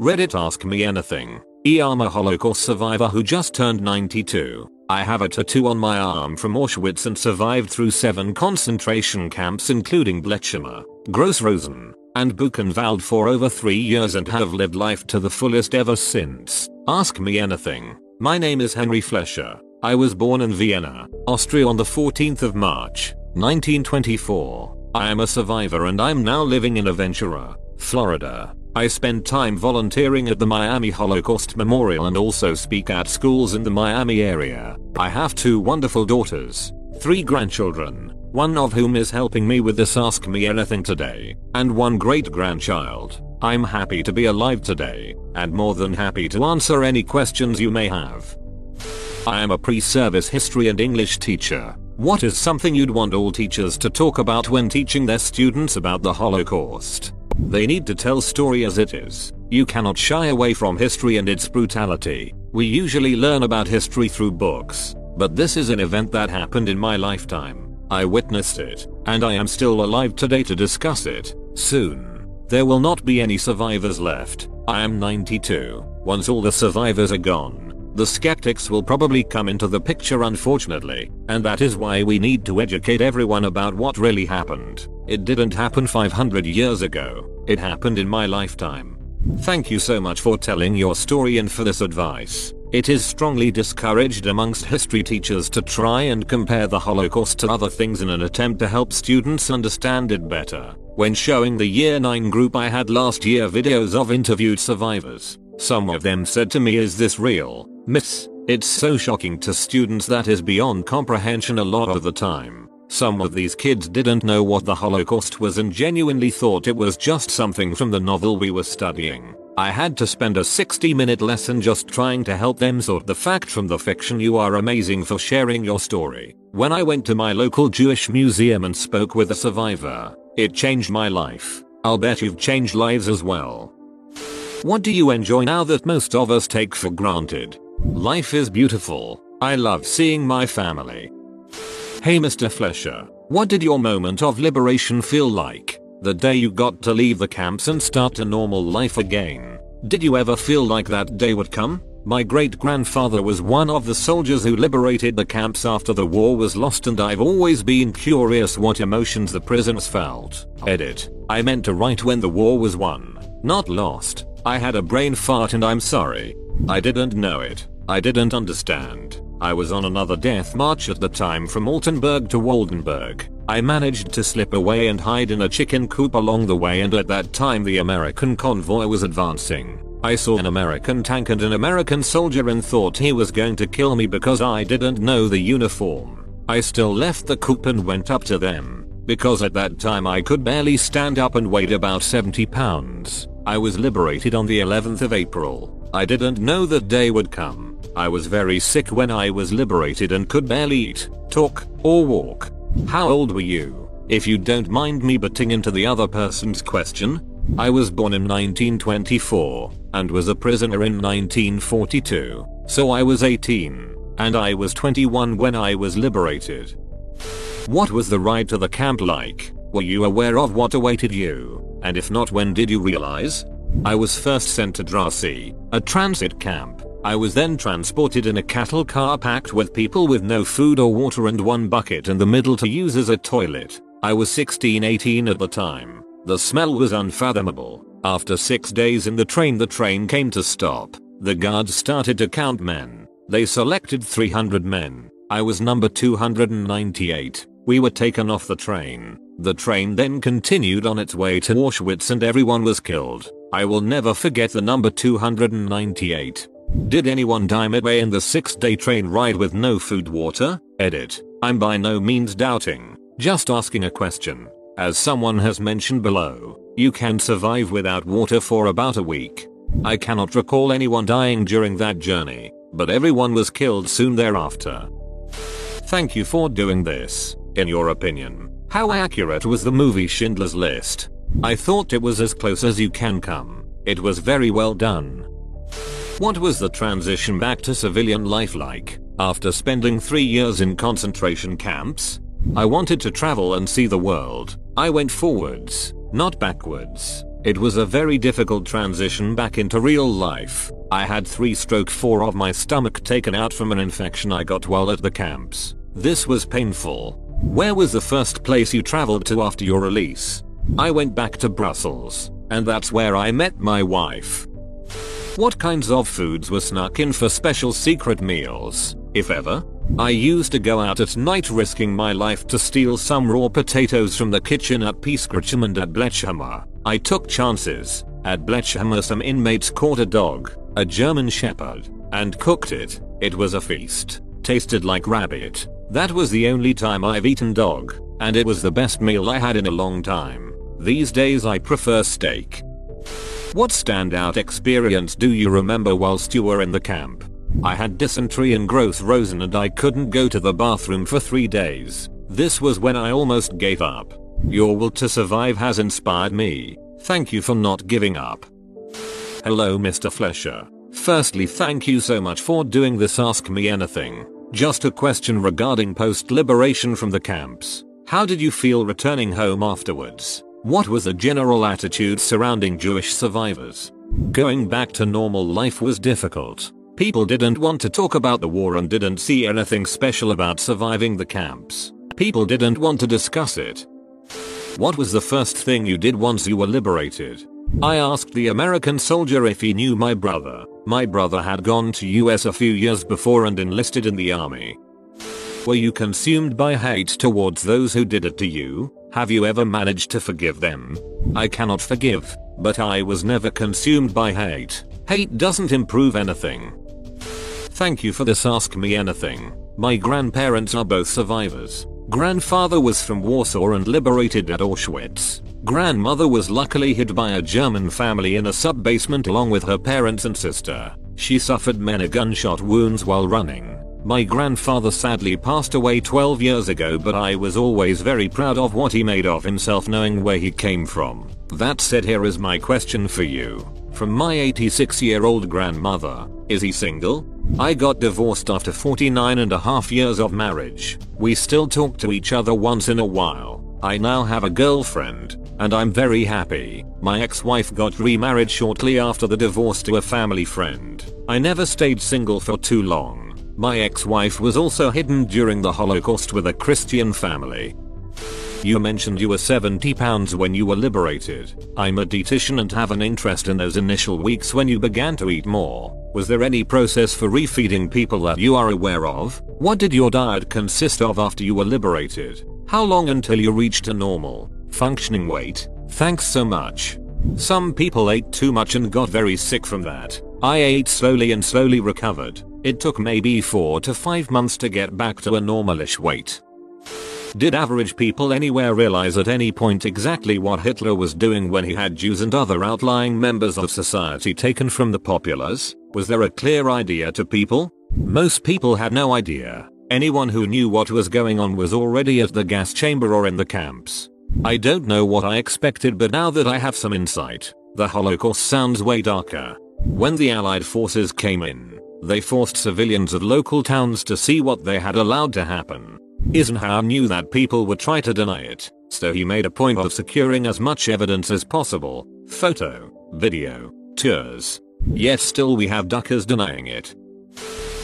Reddit Ask Me Anything. E I'm a Holocaust survivor who just turned 92. I have a tattoo on my arm from Auschwitz and survived through 7 concentration camps including Blechhammer, Gross Rosen, and Buchenwald for over 3 years and have lived life to the fullest ever since. Ask me anything. My name is Henry Flescher. I was born in Vienna, Austria on the 14th of March, 1924. I am a survivor and I'm now living in Aventura, Florida. I spend time volunteering at the Miami Holocaust Memorial and also speak at schools in the Miami area. I have two wonderful daughters, three grandchildren, one of whom is helping me with this Ask Me Anything today, and one great grandchild. I'm happy to be alive today, and more than happy to answer any questions you may have. I am a pre-service history and English teacher. What is something you'd want all teachers to talk about when teaching their students about the Holocaust? They need to tell story as it is. You cannot shy away from history and its brutality. We usually learn about history through books, but this is an event that happened in my lifetime. I witnessed it, and I am still alive today to discuss it. Soon, there will not be any survivors left. I am 92. Once all the survivors are gone, the skeptics will probably come into the picture unfortunately, and that is why we need to educate everyone about what really happened. It didn't happen 500 years ago, it happened in my lifetime. Thank you so much for telling your story and for this advice. It is strongly discouraged amongst history teachers to try and compare the Holocaust to other things in an attempt to help students understand it better. When showing the year 9 group I had last year videos of interviewed survivors, some of them said to me is this real? Miss, it's so shocking to students that is beyond comprehension a lot of the time. Some of these kids didn't know what the Holocaust was and genuinely thought it was just something from the novel we were studying. I had to spend a 60 minute lesson just trying to help them sort the fact from the fiction you are amazing for sharing your story. When I went to my local Jewish museum and spoke with a survivor, it changed my life. I'll bet you've changed lives as well. What do you enjoy now that most of us take for granted? Life is beautiful. I love seeing my family. Hey Mr. Flescher, what did your moment of liberation feel like? The day you got to leave the camps and start a normal life again. Did you ever feel like that day would come? My great grandfather was one of the soldiers who liberated the camps after the war was lost and I've always been curious what emotions the prisoners felt. Edit. I meant to write when the war was won, not lost. I had a brain fart and I'm sorry. I didn't know it. I didn't understand. I was on another death march at the time from Altenburg to Waldenburg. I managed to slip away and hide in a chicken coop along the way and at that time the American convoy was advancing. I saw an American tank and an American soldier and thought he was going to kill me because I didn't know the uniform. I still left the coop and went up to them. Because at that time I could barely stand up and weighed about 70 pounds. I was liberated on the 11th of April. I didn't know that day would come. I was very sick when I was liberated and could barely eat, talk, or walk. How old were you? If you don't mind me butting into the other person's question. I was born in 1924 and was a prisoner in 1942, so I was 18 and I was 21 when I was liberated. What was the ride to the camp like? Were you aware of what awaited you? And if not when did you realize? I was first sent to Drancy, a transit camp. I was then transported in a cattle car packed with people with no food or water and one bucket in the middle to use as a toilet. I was 16-18 at the time. The smell was unfathomable. After 6 days in the train the train came to stop. The guards started to count men. They selected 300 men. I was number 298. We were taken off the train. The train then continued on its way to Auschwitz and everyone was killed. I will never forget the number 298. Did anyone die midway in the 6 day train ride with no food water? Edit. I'm by no means doubting, just asking a question. As someone has mentioned below, you can survive without water for about a week. I cannot recall anyone dying during that journey, but everyone was killed soon thereafter. Thank you for doing this. In your opinion, how accurate was the movie Schindler's List? I thought it was as close as you can come. It was very well done. What was the transition back to civilian life like after spending 3 years in concentration camps? I wanted to travel and see the world. I went forwards, not backwards. It was a very difficult transition back into real life. I had 3 stroke 4 of my stomach taken out from an infection I got while at the camps. This was painful. Where was the first place you traveled to after your release? I went back to Brussels, and that's where I met my wife. What kinds of foods were snuck in for special secret meals, if ever? I used to go out at night risking my life to steal some raw potatoes from the kitchen at Peaskirchen and at Blechhammer. I took chances. At Blechhammer some inmates caught a dog, a German shepherd, and cooked it. It was a feast. Tasted like rabbit. That was the only time I've eaten dog, and it was the best meal I had in a long time. These days I prefer steak. What standout experience do you remember whilst you were in the camp? I had dysentery and Gross Rosen and I couldn't go to the bathroom for 3 days. This was when I almost gave up. Your will to survive has inspired me. Thank you for not giving up. Hello Mr. Flescher. Firstly thank you so much for doing this ask me anything. Just a question regarding post-liberation from the camps. How did you feel returning home afterwards? What was the general attitude surrounding Jewish survivors? Going back to normal life was difficult. People didn't want to talk about the war and didn't see anything special about surviving the camps. People didn't want to discuss it. What was the first thing you did once you were liberated? I asked the American soldier if he knew my brother. My brother had gone to US a few years before and enlisted in the army. Were you consumed by hate towards those who did it to you? Have you ever managed to forgive them? I cannot forgive, but I was never consumed by hate. Hate doesn't improve anything. Thank you for this ask me anything. My grandparents are both survivors. Grandfather was from Warsaw and liberated at Auschwitz. Grandmother was luckily hid by a German family in a sub-basement along with her parents and sister. She suffered many gunshot wounds while running. My grandfather sadly passed away 12 years ago but I was always very proud of what he made of himself knowing where he came from. That said here is my question for you. From my 86 year old grandmother, is he single? I got divorced after 49 and a half years of marriage. We still talk to each other once in a while. I now have a girlfriend, and I'm very happy. My ex-wife got remarried shortly after the divorce to a family friend. I never stayed single for too long. My ex-wife was also hidden during the Holocaust with a Christian family. You mentioned you were 70 pounds when you were liberated. I'm a dietitian and have an interest in those initial weeks when you began to eat more. Was there any process for refeeding people that you are aware of? What did your diet consist of after you were liberated? How long until you reached a normal, functioning weight? Thanks so much. Some people ate too much and got very sick from that. I ate slowly and slowly recovered. It took maybe 4 to 5 months to get back to a normalish weight. Did average people anywhere realize at any point exactly what Hitler was doing when he had Jews and other outlying members of society taken from the populace? Was there a clear idea to people? Most people had no idea. Anyone who knew what was going on was already at the gas chamber or in the camps. I don't know what I expected but now that I have some insight, the Holocaust sounds way darker. When the Allied forces came in, they forced civilians of local towns to see what they had allowed to happen. Eisenhower knew that people would try to deny it, so he made a point of securing as much evidence as possible, photo, video, tours. Yet still we have duckers denying it.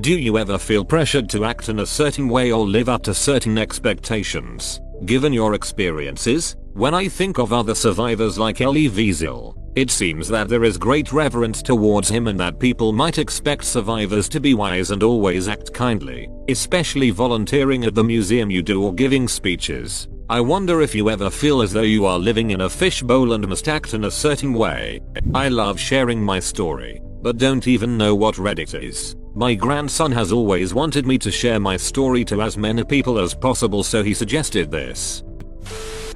Do you ever feel pressured to act in a certain way or live up to certain expectations? Given your experiences, when I think of other survivors like Elie Wiesel, it seems that there is great reverence towards him and that people might expect survivors to be wise and always act kindly, especially volunteering at the museum you do or giving speeches. I wonder if you ever feel as though you are living in a fishbowl and must act in a certain way. I love sharing my story, but don't even know what Reddit is. My grandson has always wanted me to share my story to as many people as possible so he suggested this.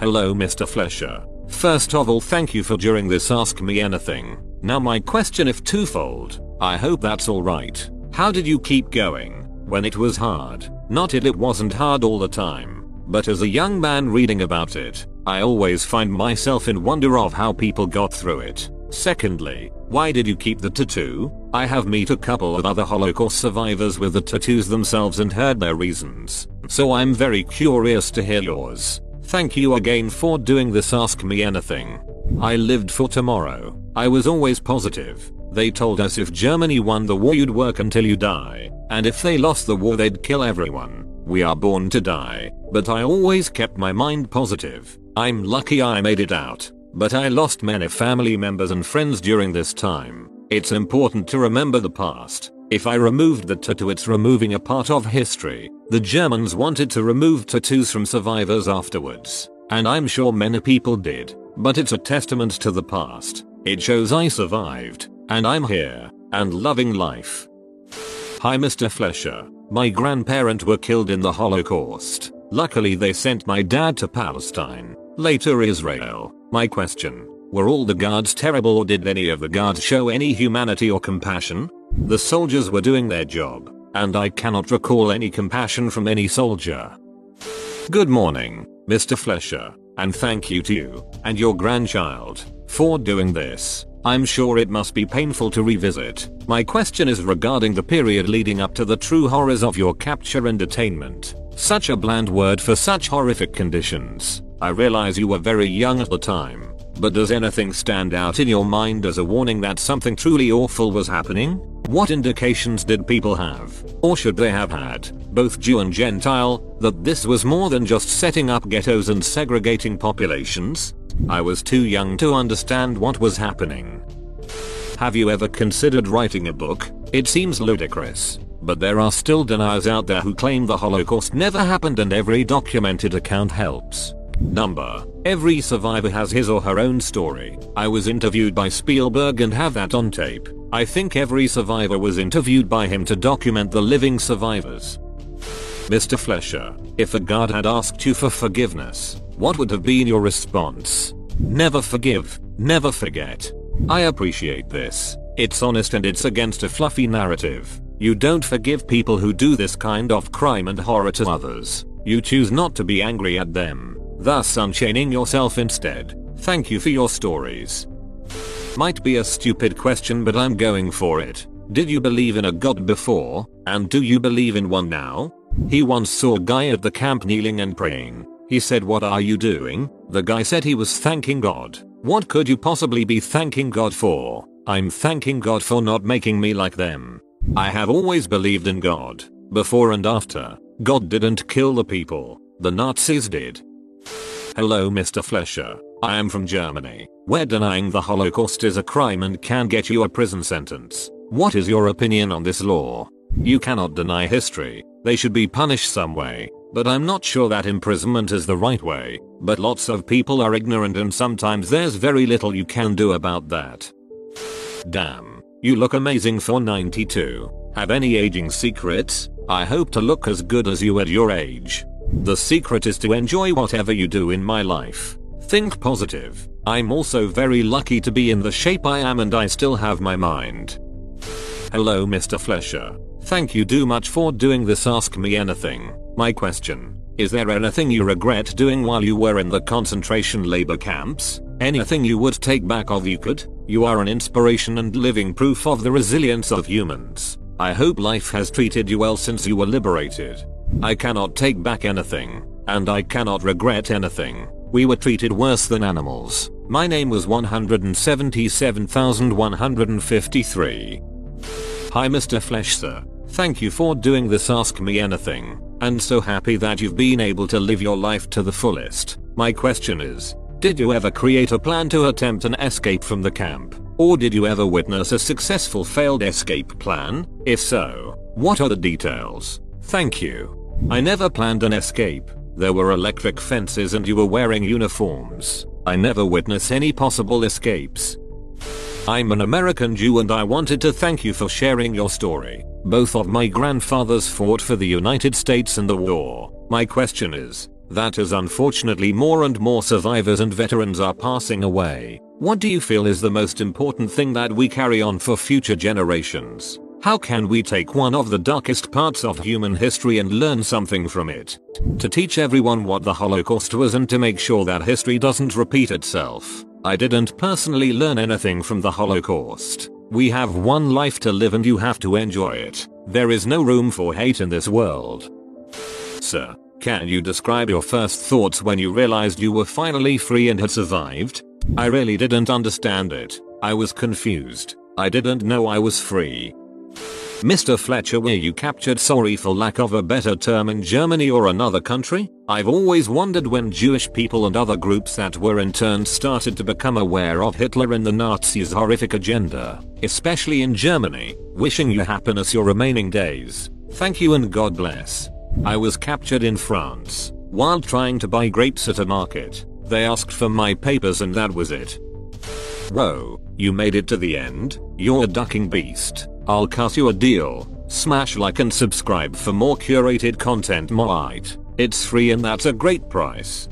Hello Mr. Flescher. First of all thank you for during this ask me anything. Now my question if twofold. I hope that's alright. How did you keep going? When it was hard. Not it it wasn't hard all the time. But as a young man reading about it, I always find myself in wonder of how people got through it. Secondly, why did you keep the tattoo? I have met a couple of other Holocaust survivors with the tattoos themselves and heard their reasons. So I'm very curious to hear yours. Thank you again for doing this ask me anything. I lived for tomorrow. I was always positive. They told us if Germany won the war you'd work until you die, and if they lost the war they'd kill everyone. We are born to die, but I always kept my mind positive. I'm lucky I made it out, but I lost many family members and friends during this time. It's important to remember the past. If I removed the tattoo it's removing a part of history. The Germans wanted to remove tattoos from survivors afterwards, and I'm sure many people did, but it's a testament to the past. It shows I survived, and I'm here, and loving life. Hi Mr. Flescher. My grandparents were killed in the Holocaust. Luckily they sent my dad to Palestine, later Israel. My question, were all the guards terrible or did any of the guards show any humanity or compassion? The soldiers were doing their job, and I cannot recall any compassion from any soldier. Good morning, Mr. Flescher, and thank you to you and your grandchild for doing this. I'm sure it must be painful to revisit. My question is regarding the period leading up to the true horrors of your capture and detainment. Such a bland word for such horrific conditions. I realize you were very young at the time, but does anything stand out in your mind as a warning that something truly awful was happening? What indications did people have, or should they have had, both Jew and Gentile, that this was more than just setting up ghettos and segregating populations? I was too young to understand what was happening. Have you ever considered writing a book? It seems ludicrous, but there are still deniers out there who claim the Holocaust never happened and every documented account helps. Number. Every survivor has his or her own story. I was interviewed by Spielberg and have that on tape. I think every survivor was interviewed by him to document the living survivors. Mr. Flescher, if a guard had asked you for forgiveness, what would have been your response? Never forgive, never forget. I appreciate this. It's honest and it's against a fluffy narrative. You don't forgive people who do this kind of crime and horror to others. You choose not to be angry at them, thus unchaining yourself instead. Thank you for your stories. Might be a stupid question but I'm going for it. Did you believe in a god before, and do you believe in one now? He once saw a guy at the camp kneeling and praying. He said what are you doing? The guy said he was thanking God. What could you possibly be thanking God for? I'm thanking God for not making me like them. I have always believed in God. Before and after. God didn't kill the people. The Nazis did. Hello Mr. Flescher. I am from Germany, where denying the Holocaust is a crime and can get you a prison sentence. What is your opinion on this law? You cannot deny history. They should be punished some way. But I'm not sure that imprisonment is the right way. But lots of people are ignorant and sometimes there's very little you can do about that. Damn. You look amazing for 92. Have any aging secrets? I hope to look as good as you at your age. The secret is to enjoy whatever you do in my life. Think positive. I'm also very lucky to be in the shape I am and I still have my mind. Hello Mr. Flescher. Thank you do much for doing this ask me anything. My question. Is there anything you regret doing while you were in the concentration labor camps? Anything you would take back of you could? You are an inspiration and living proof of the resilience of humans. I hope life has treated you well since you were liberated. I cannot take back anything, and I cannot regret anything. We were treated worse than animals. My name was 177,153. Hi Mr. Flescher. Thank you for doing this ask me anything and so happy that you've been able to live your life to the fullest. My question is, did you ever create a plan to attempt an escape from the camp? Or did you ever witness a successful failed escape plan? If so, what are the details? Thank you. I never planned an escape. There were electric fences and you were wearing uniforms. I never witness any possible escapes. I'm an American Jew and I wanted to thank you for sharing your story. Both of my grandfathers fought for the United States in the war. My question is, that as unfortunately more and more survivors and veterans are passing away, what do you feel is the most important thing that we carry on for future generations? How can we take one of the darkest parts of human history and learn something from it? To teach everyone what the Holocaust was and to make sure that history doesn't repeat itself. I didn't personally learn anything from the Holocaust. We have one life to live and you have to enjoy it. There is no room for hate in this world. Sir, Can you describe your first thoughts when you realized you were finally free and had survived? I really didn't understand it. I was confused. I didn't know I was free. Mr. Fletcher were you captured sorry for lack of a better term in Germany or another country? I've always wondered when Jewish people and other groups that were interned started to become aware of Hitler and the Nazis horrific agenda, especially in Germany, wishing you happiness your remaining days. Thank you and God bless. I was captured in France, while trying to buy grapes at a market. They asked for my papers and that was it. Whoa, you made it to the end? You're a ducking beast. I'll cut you a deal. Smash like and subscribe for more curated content Moite. It's free and that's a great price.